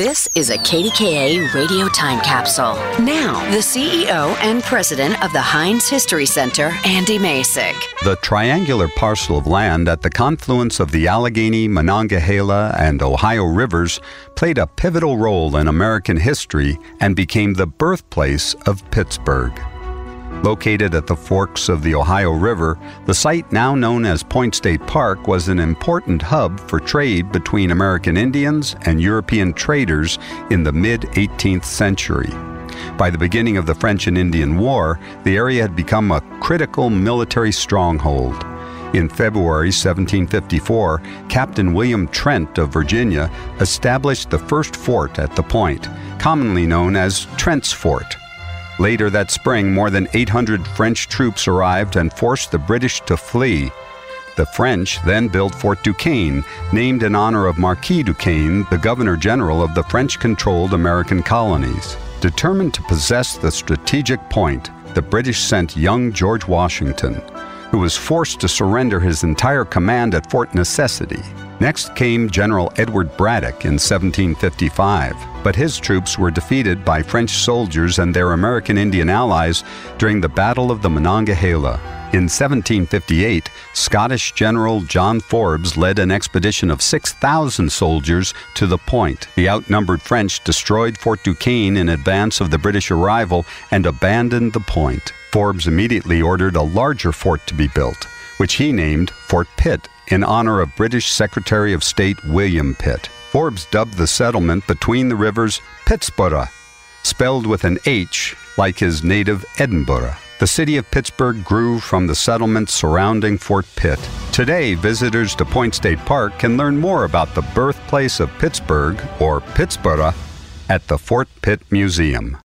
This is a KDKA radio time capsule. Now, the CEO and president of the Heinz History Center, Andy Masich. The triangular parcel of land at the confluence of the Allegheny, Monongahela, and Ohio rivers played a pivotal role in American history and became the birthplace of Pittsburgh. Located at the forks of the Ohio River, the site now known as Point State Park was an important hub for trade between American Indians and European traders in the mid 18th century. By the beginning of the French and Indian War, the area had become a critical military stronghold. In February 1754, Captain William Trent of Virginia established the first fort at the point, commonly known as Trent's Fort. Later that spring, more than 800 French troops arrived and forced the British to flee. The French then built Fort Duquesne, named in honor of Marquis Duquesne, the Governor General of the French controlled American colonies. Determined to possess the strategic point, the British sent young George Washington, who was forced to surrender his entire command at Fort Necessity. Next came General Edward Braddock in 1755, but his troops were defeated by French soldiers and their American Indian allies during the Battle of the Monongahela. In 1758, Scottish General John Forbes led an expedition of 6,000 soldiers to the point. The outnumbered French destroyed Fort Duquesne in advance of the British arrival and abandoned the point. Forbes immediately ordered a larger fort to be built, which he named Fort Pitt in honor of British Secretary of State William Pitt. Forbes dubbed the settlement between the rivers Pittsburgh, spelled with an H like his native Edinburgh. The city of Pittsburgh grew from the settlements surrounding Fort Pitt. Today, visitors to Point State Park can learn more about the birthplace of Pittsburgh, or Pittsburgh, at the Fort Pitt Museum.